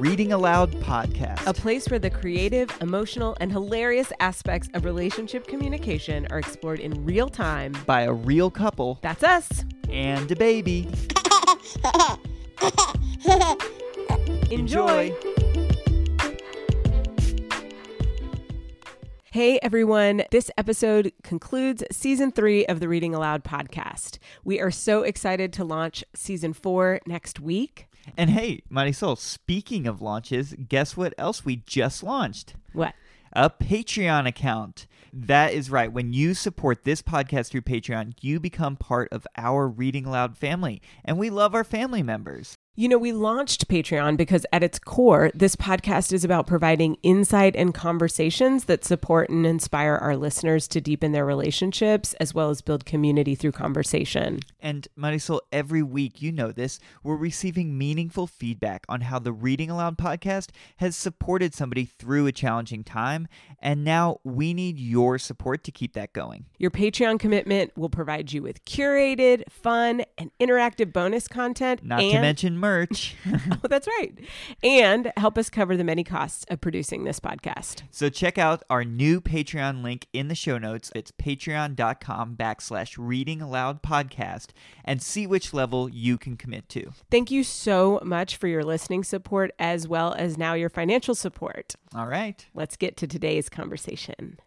Reading Aloud podcast. A place where the creative, emotional, and hilarious aspects of relationship communication are explored in real time. by a real couple That's us. and a baby. Enjoy. Hey everyone, this episode concludes season three of the Reading Aloud podcast. We are so excited to launch season four next week. And hey, Marisol, speaking of launches, guess what else we just launched? What? A Patreon account. That is right. When you support this podcast through Patreon, you become part of our Reading Aloud family. And we love our family members. You know, we launched Patreon because at its core, this podcast is about providing insight and conversations that support and inspire our listeners to deepen their relationships as well as build community through conversation. And Marisol, every week, you know this, we're receiving meaningful feedback on how the Reading Aloud podcast has supported somebody through a challenging time. And now we need your support to keep that going. Your Patreon commitment will provide you with curated, fun, and interactive bonus content. Not and, to mention merch. oh, that's right. And help us cover the many costs of producing this podcast. so check out our new Patreon link in the show notes. It's patreon.com backslash reading aloud podcast and see which level you can commit to. Thank you so much for your listening support as well as now your financial support. All right. Let's get to today's conversation.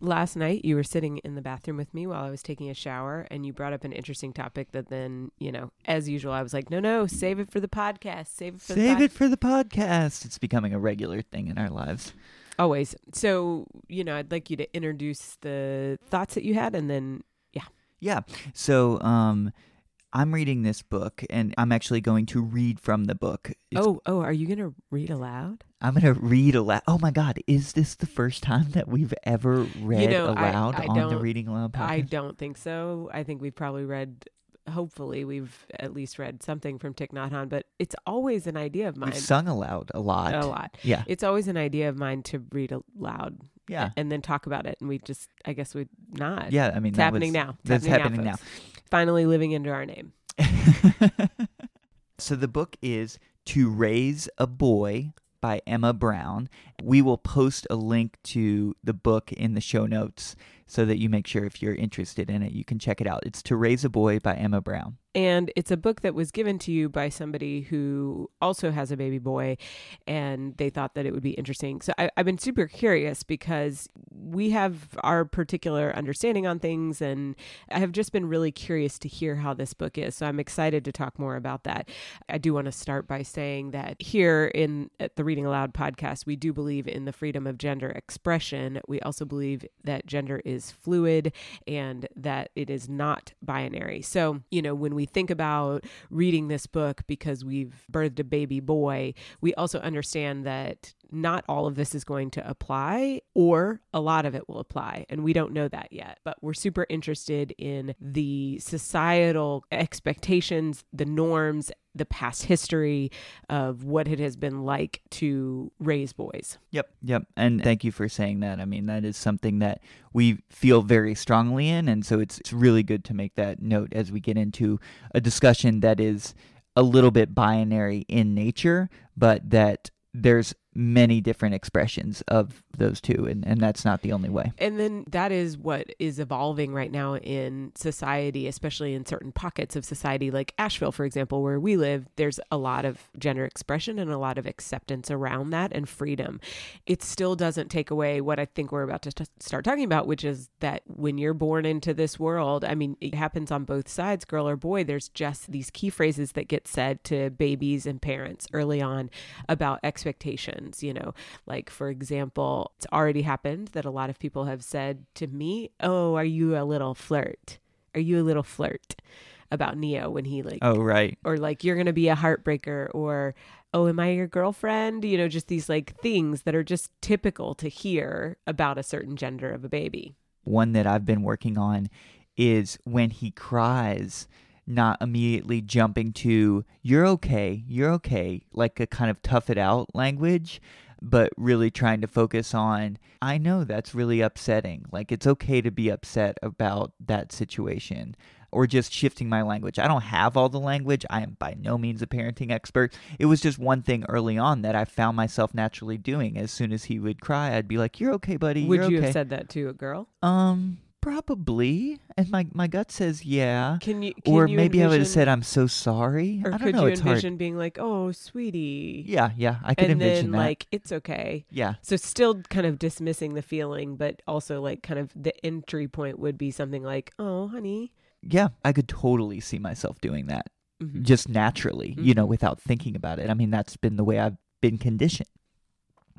Last night, you were sitting in the bathroom with me while I was taking a shower, and you brought up an interesting topic that then, you know, as usual, I was like, no, no, save it for the podcast. Save it for the pod-" it for the podcast. It's becoming a regular thing in our lives. Always. So, you know, I'd like you to introduce the thoughts that you had, and then, yeah. Yeah. So um I'm reading this book and I'm actually going to read from the book. It's- oh, oh, are you going to read aloud? I'm going to read aloud. Oh my god, is this the first time that we've ever read know, aloud I on the Reading Aloud podcast? I don't think so. I think we've probably read, hopefully, we've at least read something from Thich Nhat Hanh, but it's always an idea of mine. We've sung aloud a lot. a lot. Yeah. It's always an idea of mine to read aloud Yeah. and then talk about it. And we just, I guess we not. Yeah, I mean It's that happening was- now. It's That's happening now. folks. Finally living into our name. so the book is To Raise a Boy by Emma Brown. We will post a link to the book in the show notes so that you make sure if you're interested in it, you can check it out. It's To Raise a Boy by Emma Brown. And it's a book that was given to you by somebody who also has a baby boy, and they thought that it would be interesting. So I, I've been super curious because we have our particular understanding on things, and I have just been really curious to hear how this book is. So I'm excited to talk more about that. I do want to start by saying that here in at the Reading Aloud podcast, we do believe in the freedom of gender expression. We also believe that gender is fluid and that it is not binary. So, you know, when we think about reading this book because we've birthed a baby boy, we also understand that not all of this is going to apply or a lot of it will apply. And we don't know that yet. But we're super interested in the societal expectations, the norms, the past history of what it has been like to raise boys. Yep. Yep. And thank you for saying that. I mean, that is something that we feel very strongly in. And so it's, it's really good to make that note as we get into a discussion that is a little bit binary in nature, but that there's many different expressions of those two. And, and that's not the only way. And then that is what is evolving right now in society, especially in certain pockets of society, like Asheville, for example, where we live. There's a lot of gender expression and a lot of acceptance around that and freedom. It still doesn't take away what I think we're about to t- start talking about, which is that when you're born into this world, I mean, it happens on both sides, girl or boy. There's just these key phrases that get said to babies and parents early on about You know, like for example, it's already happened that a lot of people have said to me, "Oh, are you a little flirt? Are you a little flirt?" about Neo when he like Oh, right. or like you're going to be a heartbreaker or oh am I your girlfriend? You know, just these like things that are just typical to hear about a certain gender of a baby. One that I've been working on is when he cries, not immediately jumping to, you're okay, you're okay, like a kind of tough it out language. but really trying to focus on I know that's really upsetting. Like it's okay to be upset about that situation or just shifting my language. I don't have all the language. I am by no means a parenting expert. It was just one thing early on that I found myself naturally doing. As soon as he would cry, I'd be like, "You're okay, buddy. Would You're you okay." have said that to a girl? um, probably. And my my gut says yeah. Can you? Can Or you maybe I would have said, "I'm so sorry." Or I don't could know. you it's hard. envision being like, "Oh, sweetie," Yeah, yeah. I could and envision then that. like it's okay. yeah. So still kind of dismissing the feeling, but also like kind of the entry point would be something like, "Oh, honey." Yeah, I could totally see myself doing that Mhm. just naturally, you know, Mhm. without thinking about it. I mean, that's been the way I've been conditioned.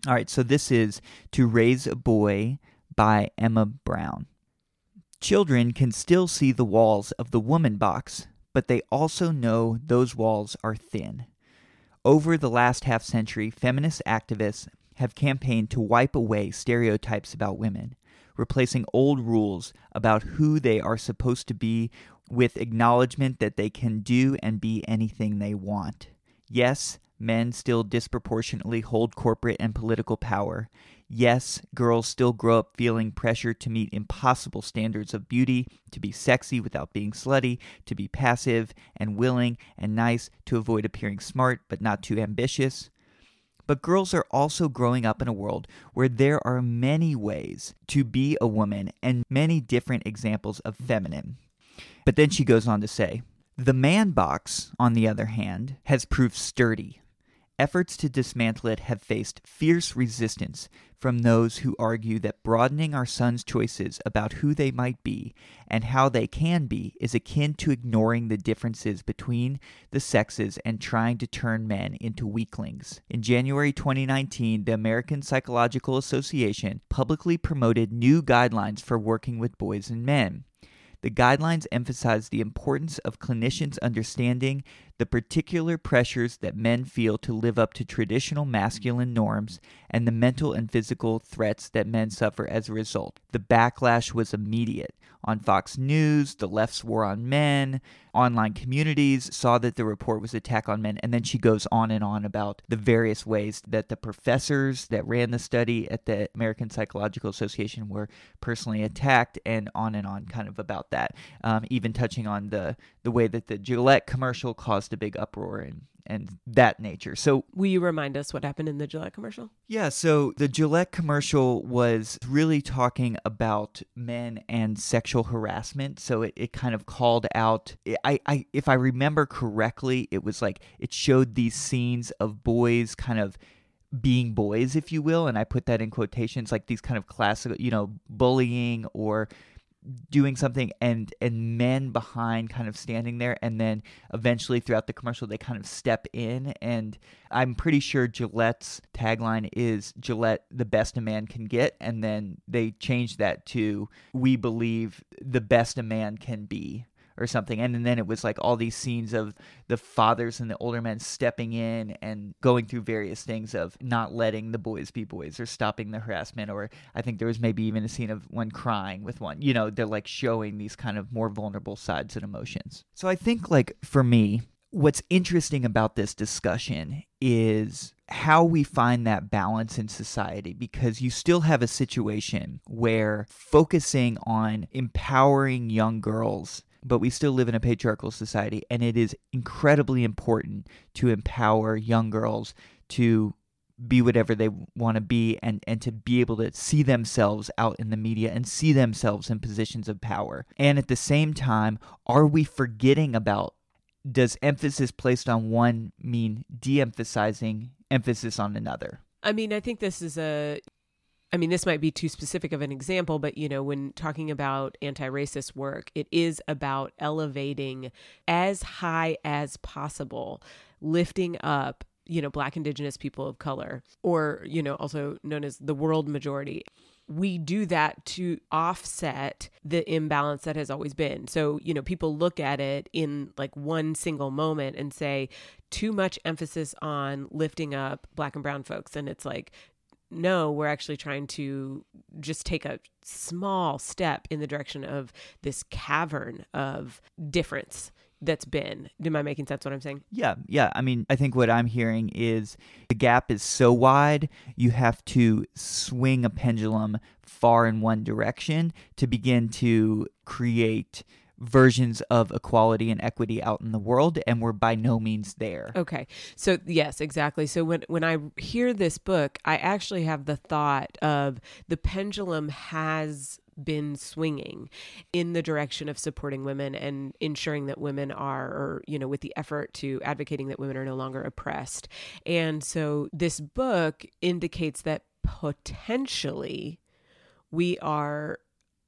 All right, so this is To Raise a Boy by Emma Brown. Children can still see the walls of the woman box, but they also know those walls are thin. Over the last half century, feminist activists have campaigned to wipe away stereotypes about women, replacing old rules about who they are supposed to be with acknowledgement that they can do and be anything they want. Yes, men still disproportionately hold corporate and political power. Yes, girls still grow up feeling pressure to meet impossible standards of beauty, to be sexy without being slutty, to be passive and willing and nice, to avoid appearing smart but not too ambitious. But girls are also growing up in a world where there are many ways to be a woman and many different examples of feminine. But then she goes on to say, the man box, on the other hand, has proved sturdy. Efforts to dismantle it have faced fierce resistance from those who argue that broadening our sons' choices about who they might be and how they can be is akin to ignoring the differences between the sexes and trying to turn men into weaklings. In January 2019, the American Psychological Association publicly promoted new guidelines for working with boys and men. The guidelines emphasize the importance of clinicians understanding the particular pressures that men feel to live up to traditional masculine norms and the mental and physical threats that men suffer as a result. The backlash was immediate. On Fox News, the left's war on men, online communities saw that the report was attack on men, and then she goes on and on about the various ways that the professors that ran the study at the American Psychological Association were personally attacked, and on and on, kind of about that. Um, even touching on the the way that the Gillette commercial caused a big uproar and and that nature. So Will you remind us what happened in the Gillette commercial? yeah, so the Gillette commercial was really talking about men and sexual harassment. So it, it kind of called out I, I if I remember correctly, it was like it showed these scenes of boys kind of being boys, if you will, and I put that in quotations, like these kind of classical, you know, bullying or doing something and and men behind kind of standing there and then eventually throughout the commercial they kind of step in. And i'm pretty sure gillette's tagline is gillette the best a man can get. And then they changed that to we believe the best a man can be or something. And then it was like all these scenes of the fathers and the older men stepping in and going through various things of not letting the boys be boys or stopping the harassment. Or i think there was maybe even a scene of one crying with one. You know they're like showing these kind of more vulnerable sides and emotions. So i think like for me what's interesting about this discussion is how we find that balance in society. Because you still have a situation where focusing on empowering young girls but we still live in a patriarchal society and it is incredibly important to empower young girls to be whatever they want to be and, and to be able to see themselves out in the media and see themselves in positions of power. And at the same time, are we forgetting about does emphasis placed on one mean de emphasizing emphasis on another? I mean, I think this is a I mean, this might be too specific of an example, but you know, when talking about anti-racist work, it is about elevating as high as possible, lifting up, you know, black indigenous people of color or, you know, also known as the world majority. We do that to offset the imbalance that has always been. So, you know, people look at it in like one single moment and say too much emphasis on lifting up black and brown folks and it's like no, we're actually trying to just take a small step in the direction of this cavern of difference that's been. Am I making sense what I'm saying? Yeah, yeah. I mean, I think what I'm hearing is the gap is so wide, you have to swing a pendulum far in one direction to begin to create versions of equality and equity out in the world and we're by no means there. Okay. So yes, exactly. So when when I hear this book, I actually have the thought of the pendulum has been swinging in the direction of supporting women and ensuring that women are or you know with the effort to advocating that women are no longer oppressed. And so this book indicates that potentially we are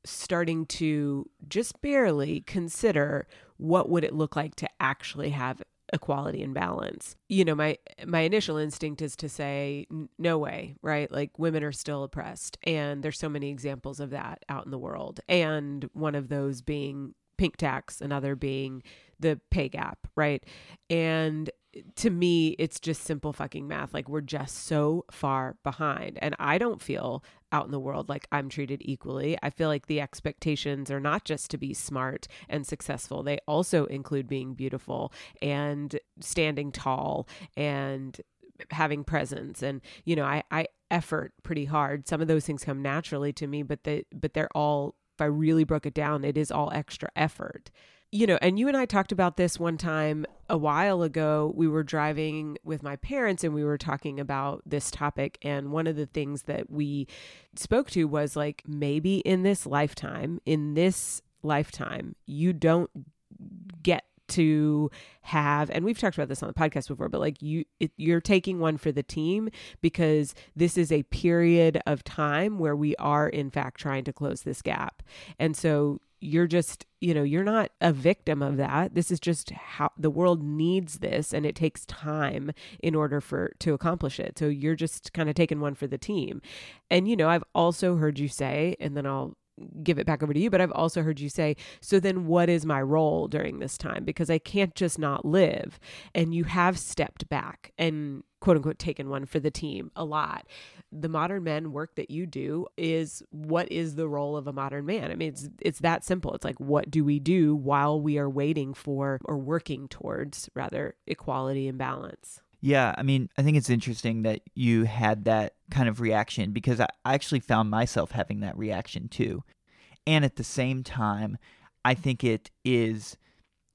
starting to just barely consider what would it look like to actually have equality and balance. You know, my my initial instinct is to say no way, right? Like women are still oppressed and there's so many examples of that out in the world. And one of those being pink tax, another being the pay gap, right? And to me, it's just simple fucking math. Like we're just so far behind. And I don't feel out in the world like I'm treated equally. I feel like the expectations are not just to be smart and successful, they also include being beautiful and standing tall and having presence and you know I I effort pretty hard some of those things come naturally to me but they but they're all if I really broke it down it is all extra effort you know, and you and I talked about this one time a while ago. We were driving with my parents and we were talking about this topic. And one of the things that we spoke to was like, maybe in this lifetime, in this lifetime, you don't get to have and we've talked about this on the podcast before but like you it, you're taking one for the team because this is a period of time where we are in fact trying to close this gap and so you're just you know you're not a victim of that. This is just how the world needs this and it takes time in order for to accomplish it. So you're just kind of taking one for the team. And you know i've also heard you say and then i'll give it back over to you but i've also heard you say so then what is my role during this time? Because i can't just not live. And you have stepped back and quote unquote taken one for the team a lot the modern men work that you do is what is the role of a modern man? I mean, it's it's that simple. It's like what do we do while we are waiting for or working towards rather equality and balance? Yeah, I mean, I think it's interesting that you had that kind of reaction because I actually found myself having that reaction too. And at the same time, I think it is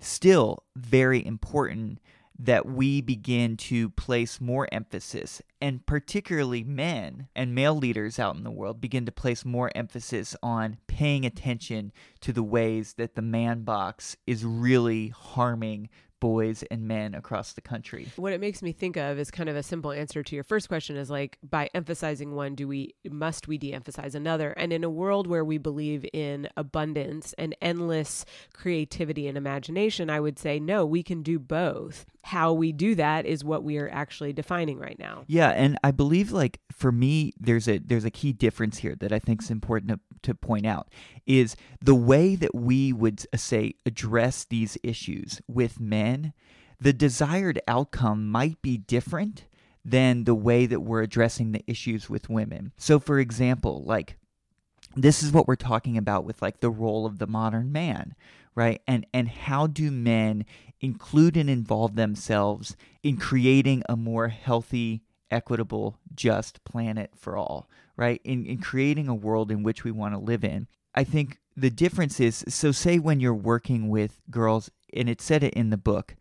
still very important that we begin to place more emphasis, and particularly men and male leaders out in the world begin to place more emphasis on paying attention to the ways that the man box is really harming boys and men across the country. What it makes me think of is kind of a simple answer to your first question is like by emphasizing one do we must we de-emphasize another? And in a world where we believe in abundance and endless creativity and imagination, I would say no, we can do both. How we do that is what we are actually defining right now. Yeah, and I believe like for me there's a there's a key difference here that I think is important to, to point out is the way that we would uh, say address these issues with men the desired outcome might be different than the way that we're addressing the issues with women. So, for example, like this is what we're talking about with like the role of the modern man, right? And and how do men include and involve themselves in creating a more healthy, equitable, just planet for all, right? In in creating a world in which we want to live in. I think the difference is so say when you're working with girls and it said it in the book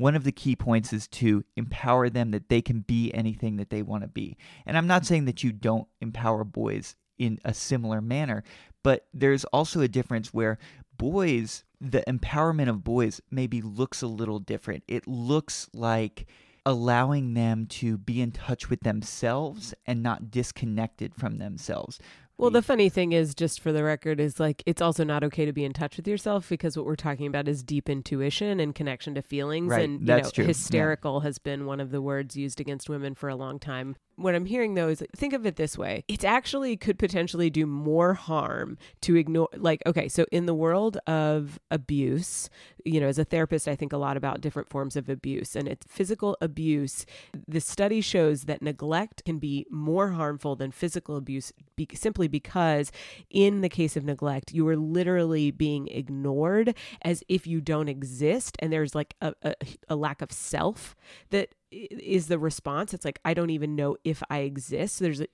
one of the key points is to empower them that they can be anything that they want to be. And I'm not saying that you don't empower boys in a similar manner, but there's also a difference where boys, the empowerment of boys maybe looks a little different. It looks like allowing them to be in touch with themselves and not disconnected from themselves. Well, the funny thing is, just for the record, is like it's also not okay to be in touch with yourself because what we're talking about is deep intuition and connection to feelings. Right. And you That's know, true. hysterical yeah. has been one of the words used against women for a long time. What I'm hearing though is think of it this way. It actually could potentially do more harm to ignore like okay, so in the world of abuse, you know, as a therapist I think a lot about different forms of abuse and it's physical abuse. The study shows that neglect can be more harmful than physical abuse be- simply because in the case of neglect, you are literally being ignored as if you don't exist and there's like a, a, a lack of self that is the response. It's like, I don't even know if I exist. So there's a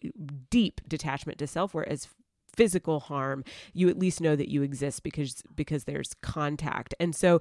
deep detachment to self, whereas physical harm you at least know that you exist because because there's contact and so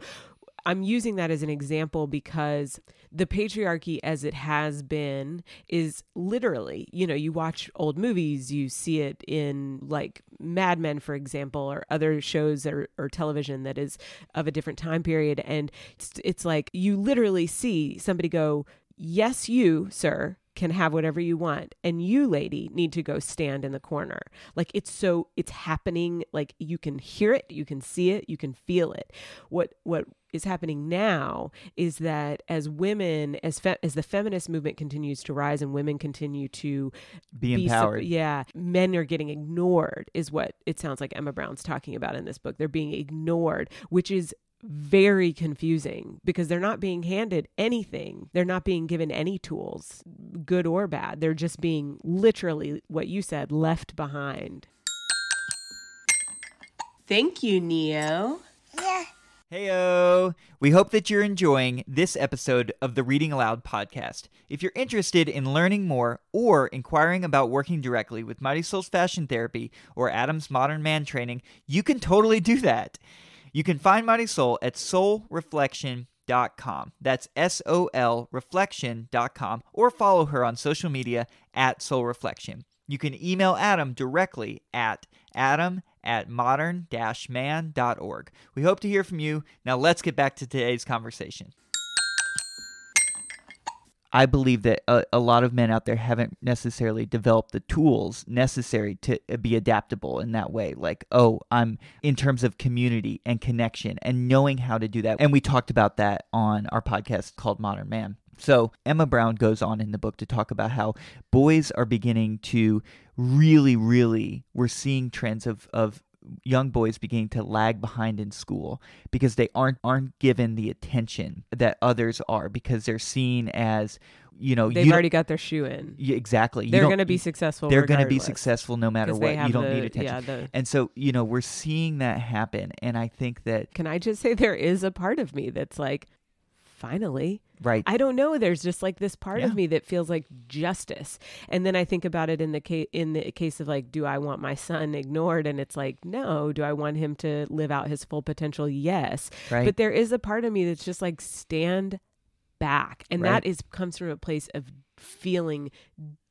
I'm using that as an example because the patriarchy as it has been is literally, you know, you watch old movies, you see it in like Mad Men, for example, or other shows or, or television that is of a different time period. And it's, it's like you literally see somebody go, Yes, you, sir, can have whatever you want and you lady need to go stand in the corner. Like it's so it's happening. Like you can hear it you can see it you can feel it. What what is happening now is that as women as fe- as the feminist movement continues to rise and women continue to be empowered. be, yeah men are getting ignored is what it sounds like Emma Brown's talking about in this book. They're being ignored which is very confusing because they're not being handed anything. They're not being given any tools, good or bad. They're just being literally what you said, left behind. Thank you, Neo. Yeah. Heyo! We hope that you're enjoying this episode of the Reading Aloud podcast. If you're interested in learning more or inquiring about working directly with Marisol's Fashion Therapy or Adam's Modern Man Training, you can totally do that. You can find Marisol at solreflection.com. That's S O L reflection.com or follow her on social media at Soul Reflection. You can email Adam directly at adam at modern man.org. We hope to hear from you. Now let's get back to today's conversation. I believe that a, a, lot of men out there haven't necessarily developed the tools necessary to uh, be adaptable in that way. Like, oh, I'm in terms of community and connection and knowing how to do that. And we talked about that on our podcast called Modern Man. So, Emma Brown goes on in the book to talk about how boys are beginning to really, really, we're seeing trends of, of young boys beginning to lag behind in school because they aren't aren't given the attention that others are because they're seen as you know they've you already got their shoe in. Exactly. They're going to be successful they're going to be successful no matter what. You don't the, need attention. yeah, the... and so you know we're seeing that happen and i think that can i just say there is a part of me that's like finally. Right. I don't know. There's just like this part yeah. of me that feels like justice. And then I think about it in the case in the case of like, do I want my son ignored? And it's like, no. Do I want him to live out his full potential? Yes. Right. But there is a part of me that's just like stand back. And right. that is comes from a place of feeling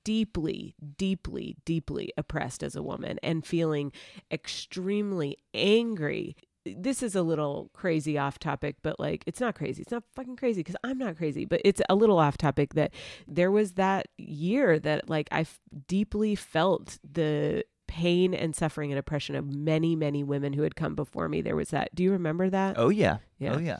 deeply, deeply, deeply oppressed as a woman and feeling extremely angry this is a little crazy off topic, but like it's not crazy. It's not fucking crazy because I'm not crazy, but it's a little off topic that there was that year that like I f- deeply felt the pain and suffering and oppression of many, many women who had come before me. There was that. Do you remember that? Oh, yeah. Oh, yeah. Oh, yeah.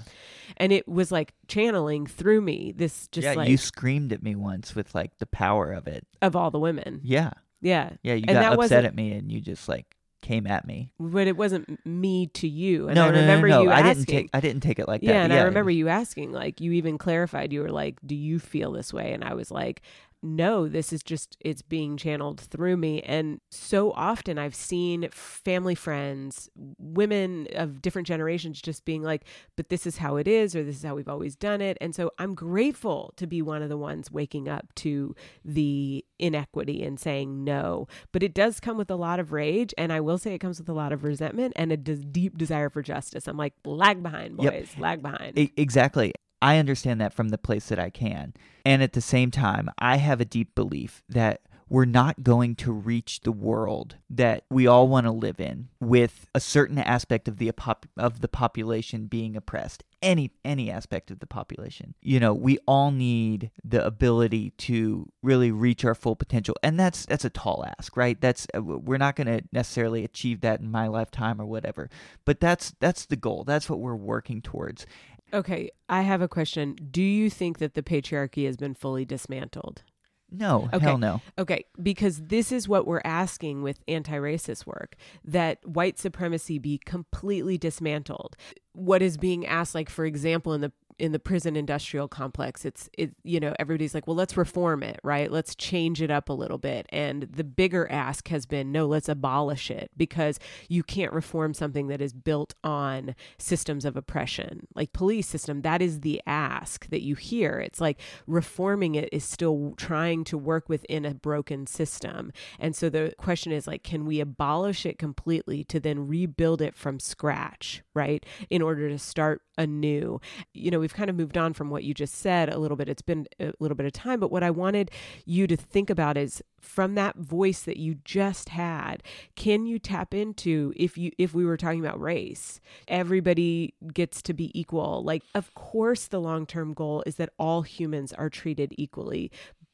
And it was like channeling through me this just yeah, like. you screamed at me once with like the power of it. Of all the women. Yeah. Yeah. Yeah. You and got upset at me and you just like came at me. But it wasn't me to you. And no, I no, remember no, no. you I asking, didn't take I didn't take it like yeah, that. And yeah, and I remember you asking, like you even clarified, you were like, Do you feel this way? And I was like, no, this is just, it's being channeled through me. And so often I've seen family friends, women of different generations just being like, but this is how it is, or this is how we've always done it. And so I'm grateful to be one of the ones waking up to the inequity and saying no. But it does come with a lot of rage. And I will say it comes with a lot of resentment and a deep desire for justice. I'm like, lag behind, boys, yep. lag behind. exactly. I understand that from the place that I can. And at the same time, I have a deep belief that we're not going to reach the world that we all want to live in with a certain aspect of the of the population being oppressed. Any any aspect of the population. You know we all need the ability to really reach our full potential. And that's that's a tall ask right? That's uh, we're not going to necessarily achieve that in my lifetime or whatever. But that's that's the goal. That's what we're working towards Okay, I have a question. Do you think that the patriarchy has been fully dismantled? No, Okay. hell no. Okay, because this is what we're asking with anti racist work that white supremacy be completely dismantled. What is being asked, like, for example, in the in the prison industrial complex it's it you know everybody's like well let's reform it right? Let's change it up a little bit. And the bigger ask has been no let's abolish it because you can't reform something that is built on systems of oppression. Like police system that is the ask that you hear. It's like reforming it is still trying to work within a broken system. And so the question is like can we abolish it completely to then rebuild it from scratch right in order to start anew? You know we've kind of moved on from what you just said a little bit. It's been a little bit of time but what i wanted you to think about is from that voice that you just had can you tap into if you if we were talking about race everybody gets to be equal? Like of course the long-term goal is that all humans are treated equally.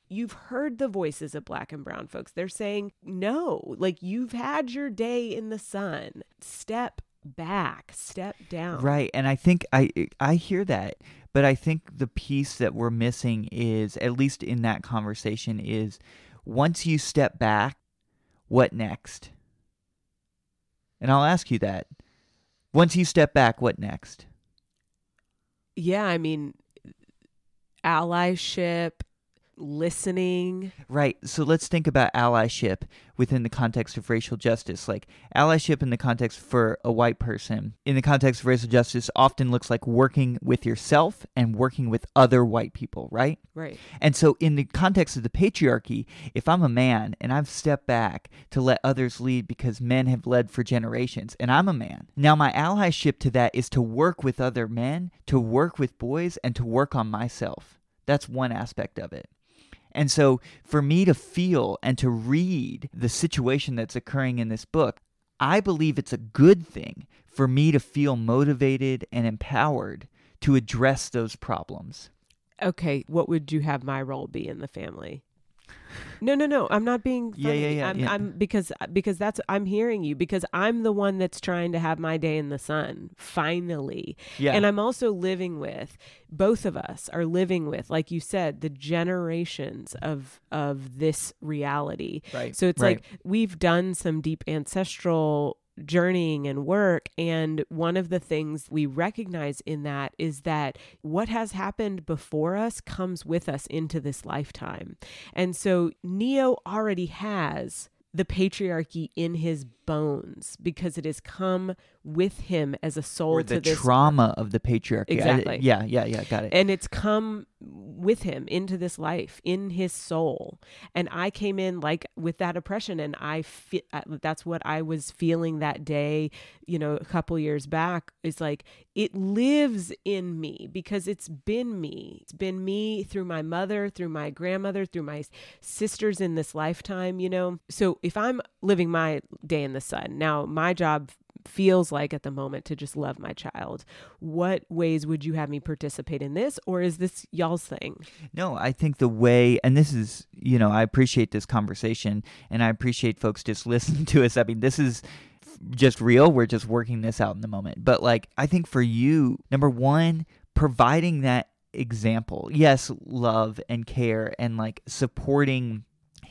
You've heard the voices of black and brown folks. They're saying no like you've had your day in the sun. Step back step down Right, and I think I I hear that, but I think the piece that we're missing is at least in that conversation is once you step back, what next? And I'll ask you that. Once you step back, what next? yeah i mean allyship listening Right. So let's think about allyship within the context of racial justice. Like allyship in the context for a white person, in the context of racial justice, often looks like working with yourself and working with other white people, right? right And so, in the context of the patriarchy, if I'm a man and I've stepped back to let others lead because men have led for generations, and I'm a man, now my allyship to that is to work with other men, to work with boys, and to work on myself. That's one aspect of it. And so, for me to feel and to read the situation that's occurring in this book, I believe it's a good thing for me to feel motivated and empowered to address those problems. okay what would you have my role be in the family no no no i'm not being Yeah, funny. yeah, yeah, I'm, yeah. I'm because because that's i'm hearing you because i'm the one that's trying to have my day in the sun finally Yeah. and i'm also living with both of us are living with like you said the generations of of this reality Right, so it's right. like we've done some deep ancestral journeying and work and one of the things we recognize in that is that what has happened before us comes with us into this lifetime. And so neo already has the patriarchy in his bones because it has come with him as a soul or to the this trauma of the patriarchy. I- Exactly. yeah, yeah, yeah. Got it. and it's come with him into this life in his soul and i came in like with that oppression and i feel uh, that's what i was feeling that day you know a couple years back is like it lives in me because it's been me it's been me through my mother through my grandmother through my sisters in this lifetime you know so if i'm living my day in the sun now my job feels like at the moment to just love my child. What ways would you have me participate in this, or is this y'all's thing? No, I think the way, and this is, you know, I appreciate this conversation and I appreciate folks just listening to us. I mean, this is just real. We're just working this out in the moment. But like, I think for you, number one, providing that example, yes, love and care and like supporting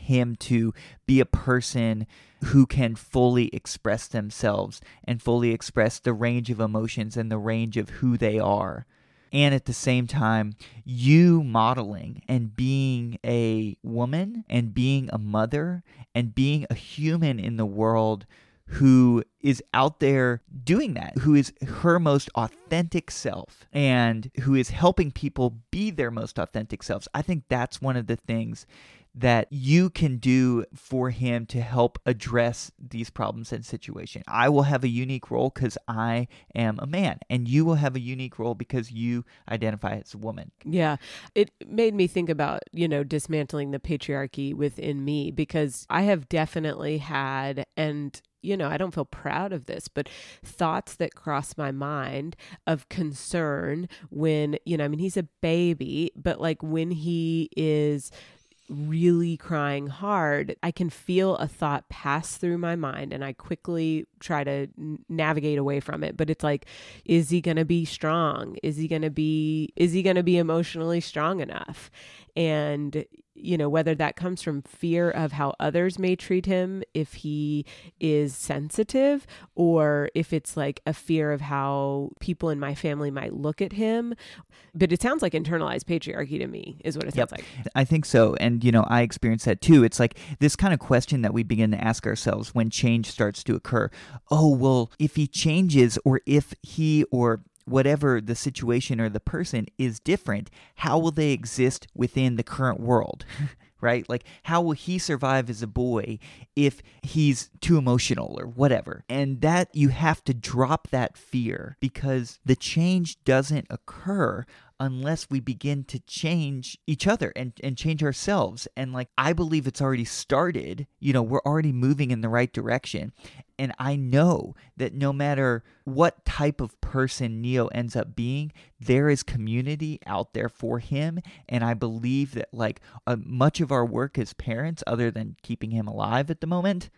him to be a person who can fully express themselves and fully express the range of emotions and the range of who they are and at the same time you modeling and being a woman and being a mother and being a human in the world who is out there doing that, who is her most authentic self and who is helping people be their most authentic selves. I think that's one of the things that you can do for him to help address these problems and situation. I will have a unique role cuz I am a man and you will have a unique role because you identify as a woman. Yeah. It made me think about, you know, dismantling the patriarchy within me because I have definitely had, and, you know, I don't feel proud of this, but thoughts that cross my mind of concern when, you know, I mean, he's a baby, but like when he is really crying hard, I can feel a thought pass through my mind and I quickly try to navigate away from it. But it's like, is he going to be strong? Is he going to be, is he going to be emotionally strong enough? and you know whether that comes from fear of how others may treat him if he is sensitive or if it's like a fear of how people in my family might look at him but it sounds like internalized patriarchy to me is what it sounds Yep. like I think so. And, you know, I experience that too. It's like this kind of question that we begin to ask ourselves when change starts to occur. Oh, well, if he changes or if he or whatever the situation or the person is different, how will they exist within the current world? right? Like, how will he survive as a boy if he's too emotional or whatever? And that you have to drop that fear because the change doesn't occur unless we begin to change each other and, and change ourselves. And like, I believe it's already started. You know, we're already moving in the right direction. And I know that no matter what type of person Neo ends up being, there is community out there for him. And I believe that, like, uh, much of our work as parents, other than keeping him alive at the moment,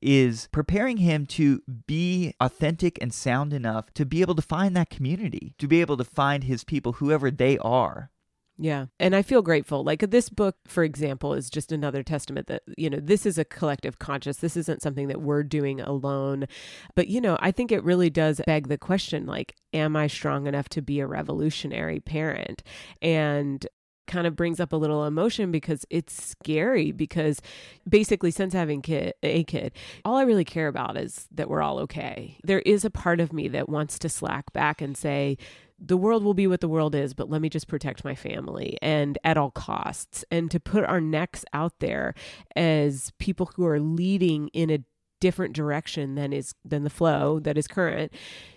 is preparing him to be authentic and sound enough to be able to find that community, to be able to find his people, whoever they are. Yeah. And I feel grateful. Like uh, this book, for example, is just another testament that, you know, this is a collective conscious. This isn't something that we're doing alone. But, you know, I think it really does beg the question like, am I strong enough to be a revolutionary parent? And kind of brings up a little emotion because it's scary because basically since having kid a kid all i really care about is that we're all okay there is a part of me that wants to slack back and say the world will be what the world is, but let me just protect my family and at all costs. And to put our necks out there as people who are leading in a different direction than is than the flow that is current.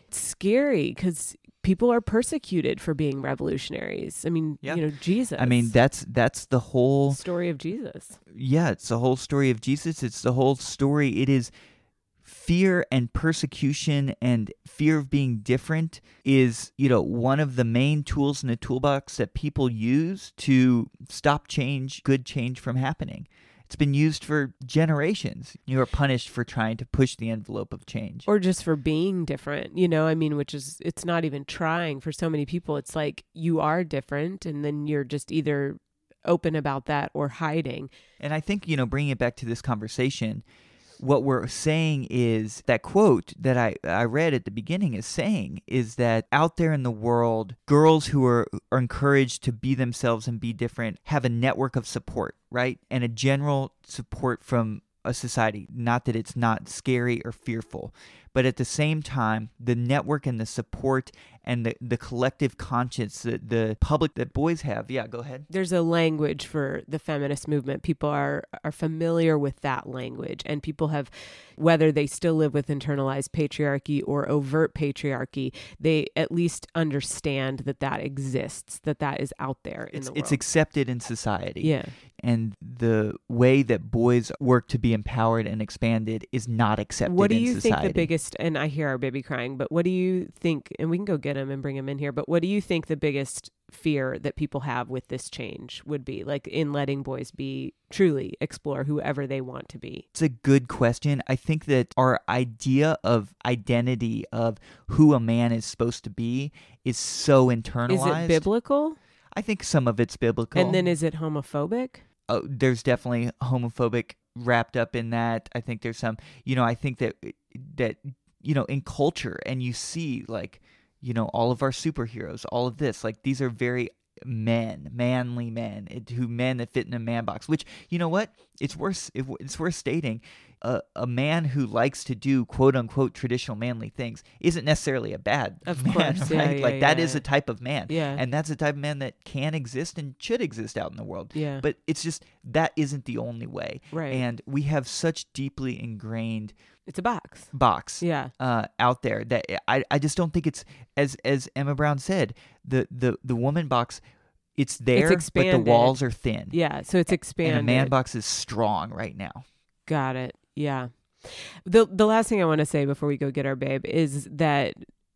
It's scary because people are persecuted for being revolutionaries. I mean, Yeah. you know, Jesus. I mean, that's that's the whole story of Jesus. yeah, it's the whole story of Jesus. It's the whole story. It is fear and persecution and fear of being different is, you know, one of the main tools in the toolbox that people use to stop change, good change from happening. It's been used for generations. You are punished for trying to push the envelope of change. Or just for being different, you know, I mean, which is, it's not even trying for so many people. It's like you are different, and then you're just either open about that or hiding. And I think, you know, bringing it back to this conversation, what we're saying is that quote that I, I read at the beginning is saying is that out there in the world, girls who are, are encouraged to be themselves and be different have a network of support, right? And a general support from a society. Not that it's not scary or fearful, but at the same time, the network and the support and the, the collective conscience, that the public that boys have. Yeah, go ahead. there's a language for the feminist movement. People are are familiar with that language, and people have, whether they still live with internalized patriarchy or overt patriarchy, they at least understand that that exists, that that is out there in It's, the world. it's accepted in society. yeah, and the way that boys work to be empowered and expanded is not accepted what do you society. think the biggest? And I hear our baby crying, but what do you think? And we can go get him and bring him in here. But what do you think the biggest fear that people have with this change would be, like in letting boys be truly explore whoever they want to be? It's a good question. I think that our idea of identity of who a man is supposed to be is so internalized. Is it biblical? I think some of it's biblical. And then is it homophobic? oh, there's definitely homophobic wrapped up in that. I think there's some, you know, I think that that you know, in culture and you see like, you know, all of our superheroes, all of this, like these are very men, manly men, who men that fit in a man box. Which you know what, it's worth it's worth stating. A, a man who likes to do quote unquote traditional manly things isn't necessarily a bad Of man, course, right? yeah, yeah, like that is yeah. a type of man, Yeah. and that's a type of man that can exist and should exist out in the world. yeah. But it's just that isn't the only way. right. And we have such deeply ingrained it's a box. box Yeah. uh, out there that I, I just don't think it's as as Emma Brown said the the the woman box it's there but the walls are thin Yeah. So it's expanded. and a man box is strong right now. Got it. Yeah. The the last thing I want to say before we go get our babe is that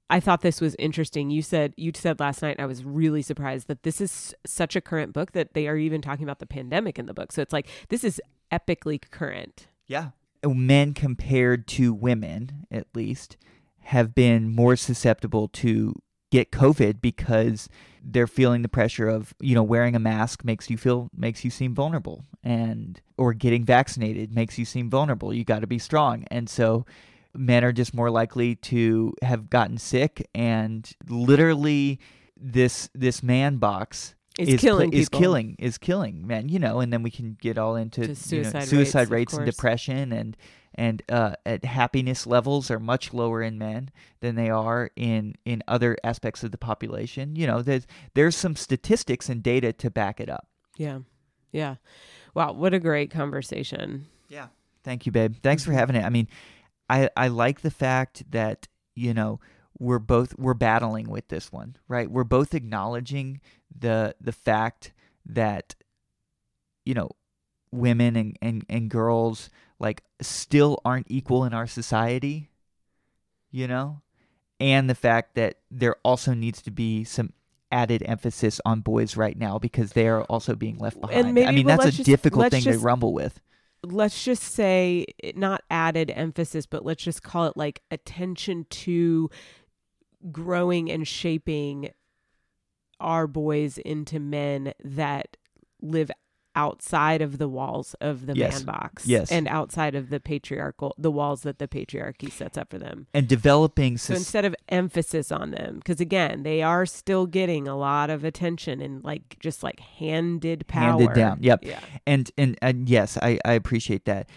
I thought this was interesting. You said you said last night I was really surprised that this is such a current book that they are even talking about the pandemic in the book. So it's like this is epically current. Yeah, oh, men compared to women at least have been more susceptible to get COVID because they're feeling the pressure of you know wearing a mask makes you feel makes you seem vulnerable. And or getting vaccinated makes you seem vulnerable. You got to be strong. And so men are just more likely to have gotten sick. And literally this this man box Is is killing is killing is killing man you know and then we can get all into To you know, suicide rates, rates, and depression and and uh, at happiness levels are much lower in men than they are in in other aspects of the population you know there's there's some statistics and data to back it up Yeah. Yeah. Wow. What a great conversation. Yeah. Thank you, babe. Thanks for having it. I mean, I I like the fact that, you know, we're both we're battling with this one, right? We're both acknowledging the the fact that you know, women and and, and girls like still aren't equal in our society, you know? And the fact that there also needs to be some added emphasis on boys right now because they are also being left behind. maybe- I mean, well, that's a just- difficult thing to rumble with. let's just say not added emphasis, but let's just call it like attention to growing and shaping our boys into men that live outside of the walls of the Yes. man box Yes. and outside of the patriarchal the walls that the patriarchy sets up for them and developing so instead of emphasis on them because again they are still getting a lot of attention and like just like handed power handed down. Yep. yeah And and and yes, I I appreciate that.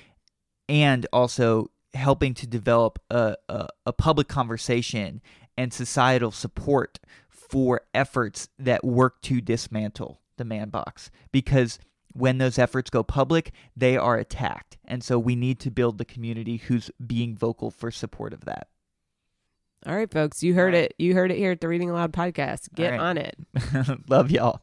And also helping to develop a a, a public conversation and societal support for efforts that work to dismantle the man box because when those efforts go public, they are attacked. And so we need to build the community who's being vocal for support of that. All right, folks, you heard right. it. You heard it here at the Reading Aloud podcast. Get right. on it. Love y'all.